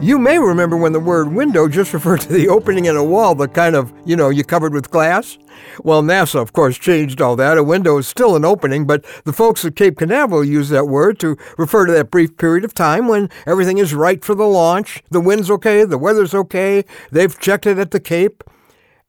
You may remember when the word window just referred to the opening in a wall the kind of, you know, you covered with glass. Well, NASA, of course, changed all that. A window is still an opening, but the folks at Cape Canaveral use that word to refer to that brief period of time when everything is right for the launch. The wind's okay, the weather's okay, they've checked it at the Cape,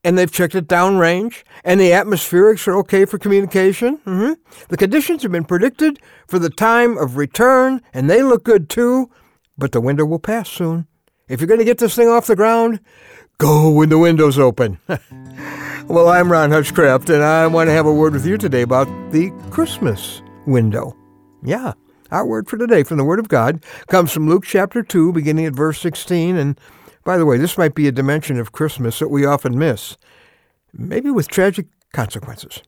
and they've checked it downrange, and the atmospherics are okay for communication. Mm-hmm. The conditions have been predicted for the time of return, and they look good too but the window will pass soon. If you're going to get this thing off the ground, go when the window's open. well, I'm Ron Hutchcraft, and I want to have a word with you today about the Christmas window. Yeah, our word for today from the Word of God comes from Luke chapter 2, beginning at verse 16. And by the way, this might be a dimension of Christmas that we often miss, maybe with tragic consequences.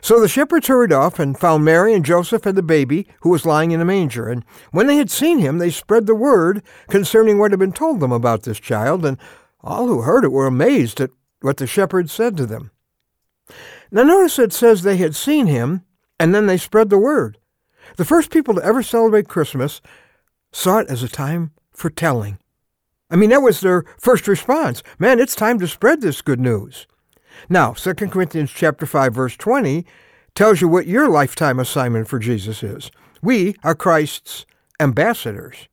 So the shepherds hurried off and found Mary and Joseph and the baby who was lying in a manger. And when they had seen him, they spread the word concerning what had been told them about this child. And all who heard it were amazed at what the shepherds said to them. Now notice it says they had seen him, and then they spread the word. The first people to ever celebrate Christmas saw it as a time for telling. I mean, that was their first response. Man, it's time to spread this good news. Now, 2 Corinthians chapter 5 verse 20 tells you what your lifetime assignment for Jesus is. We are Christ's ambassadors.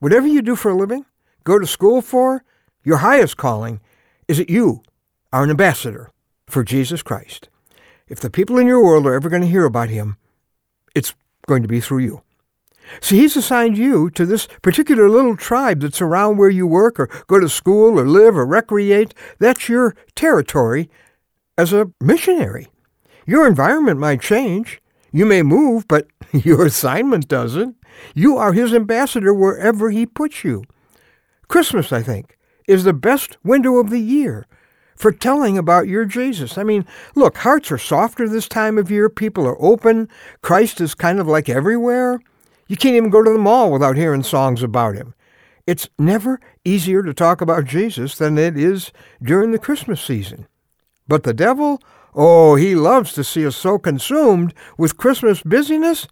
Whatever you do for a living, go to school for, your highest calling is that you are an ambassador for Jesus Christ. If the people in your world are ever going to hear about him, it's going to be through you. See, he's assigned you to this particular little tribe that's around where you work or go to school or live or recreate. That's your territory as a missionary. Your environment might change. You may move, but your assignment doesn't. You are his ambassador wherever he puts you. Christmas, I think, is the best window of the year for telling about your Jesus. I mean, look, hearts are softer this time of year. People are open. Christ is kind of like everywhere. You can't even go to the mall without hearing songs about him. It's never easier to talk about Jesus than it is during the Christmas season. But the devil, oh, he loves to see us so consumed with Christmas busyness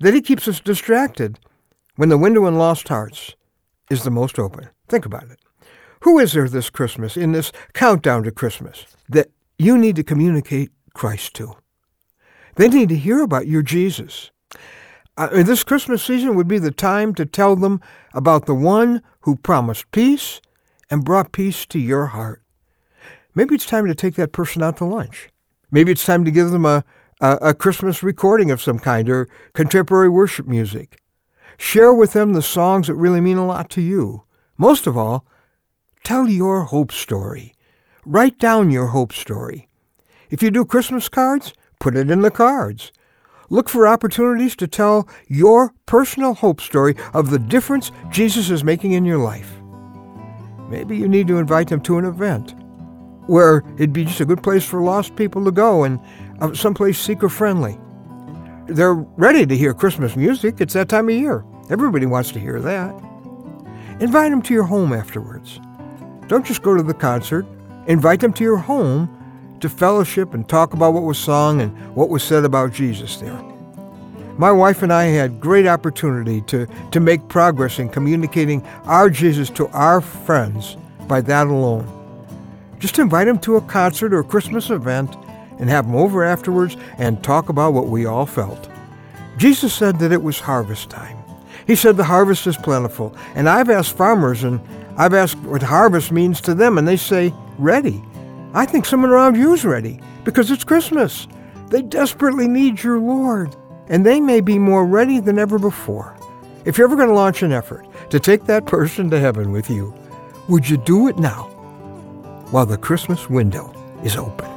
that he keeps us distracted when the window in lost hearts is the most open. Think about it. Who is there this Christmas, in this countdown to Christmas, that you need to communicate Christ to? They need to hear about your Jesus. Uh, this Christmas season would be the time to tell them about the one who promised peace and brought peace to your heart. Maybe it's time to take that person out to lunch. Maybe it's time to give them a, a, a Christmas recording of some kind or contemporary worship music. Share with them the songs that really mean a lot to you. Most of all, tell your hope story. Write down your hope story. If you do Christmas cards, put it in the cards. Look for opportunities to tell your personal hope story of the difference Jesus is making in your life. Maybe you need to invite them to an event where it'd be just a good place for lost people to go and uh, someplace seeker friendly. They're ready to hear Christmas music. It's that time of year. Everybody wants to hear that. Invite them to your home afterwards. Don't just go to the concert. Invite them to your home to fellowship and talk about what was sung and what was said about Jesus there. My wife and I had great opportunity to, to make progress in communicating our Jesus to our friends by that alone. Just invite them to a concert or a Christmas event and have them over afterwards and talk about what we all felt. Jesus said that it was harvest time. He said the harvest is plentiful. And I've asked farmers and I've asked what harvest means to them, and they say, ready. I think someone around you is ready because it's Christmas. They desperately need your Lord, and they may be more ready than ever before. If you're ever going to launch an effort to take that person to heaven with you, would you do it now? While the Christmas window is open.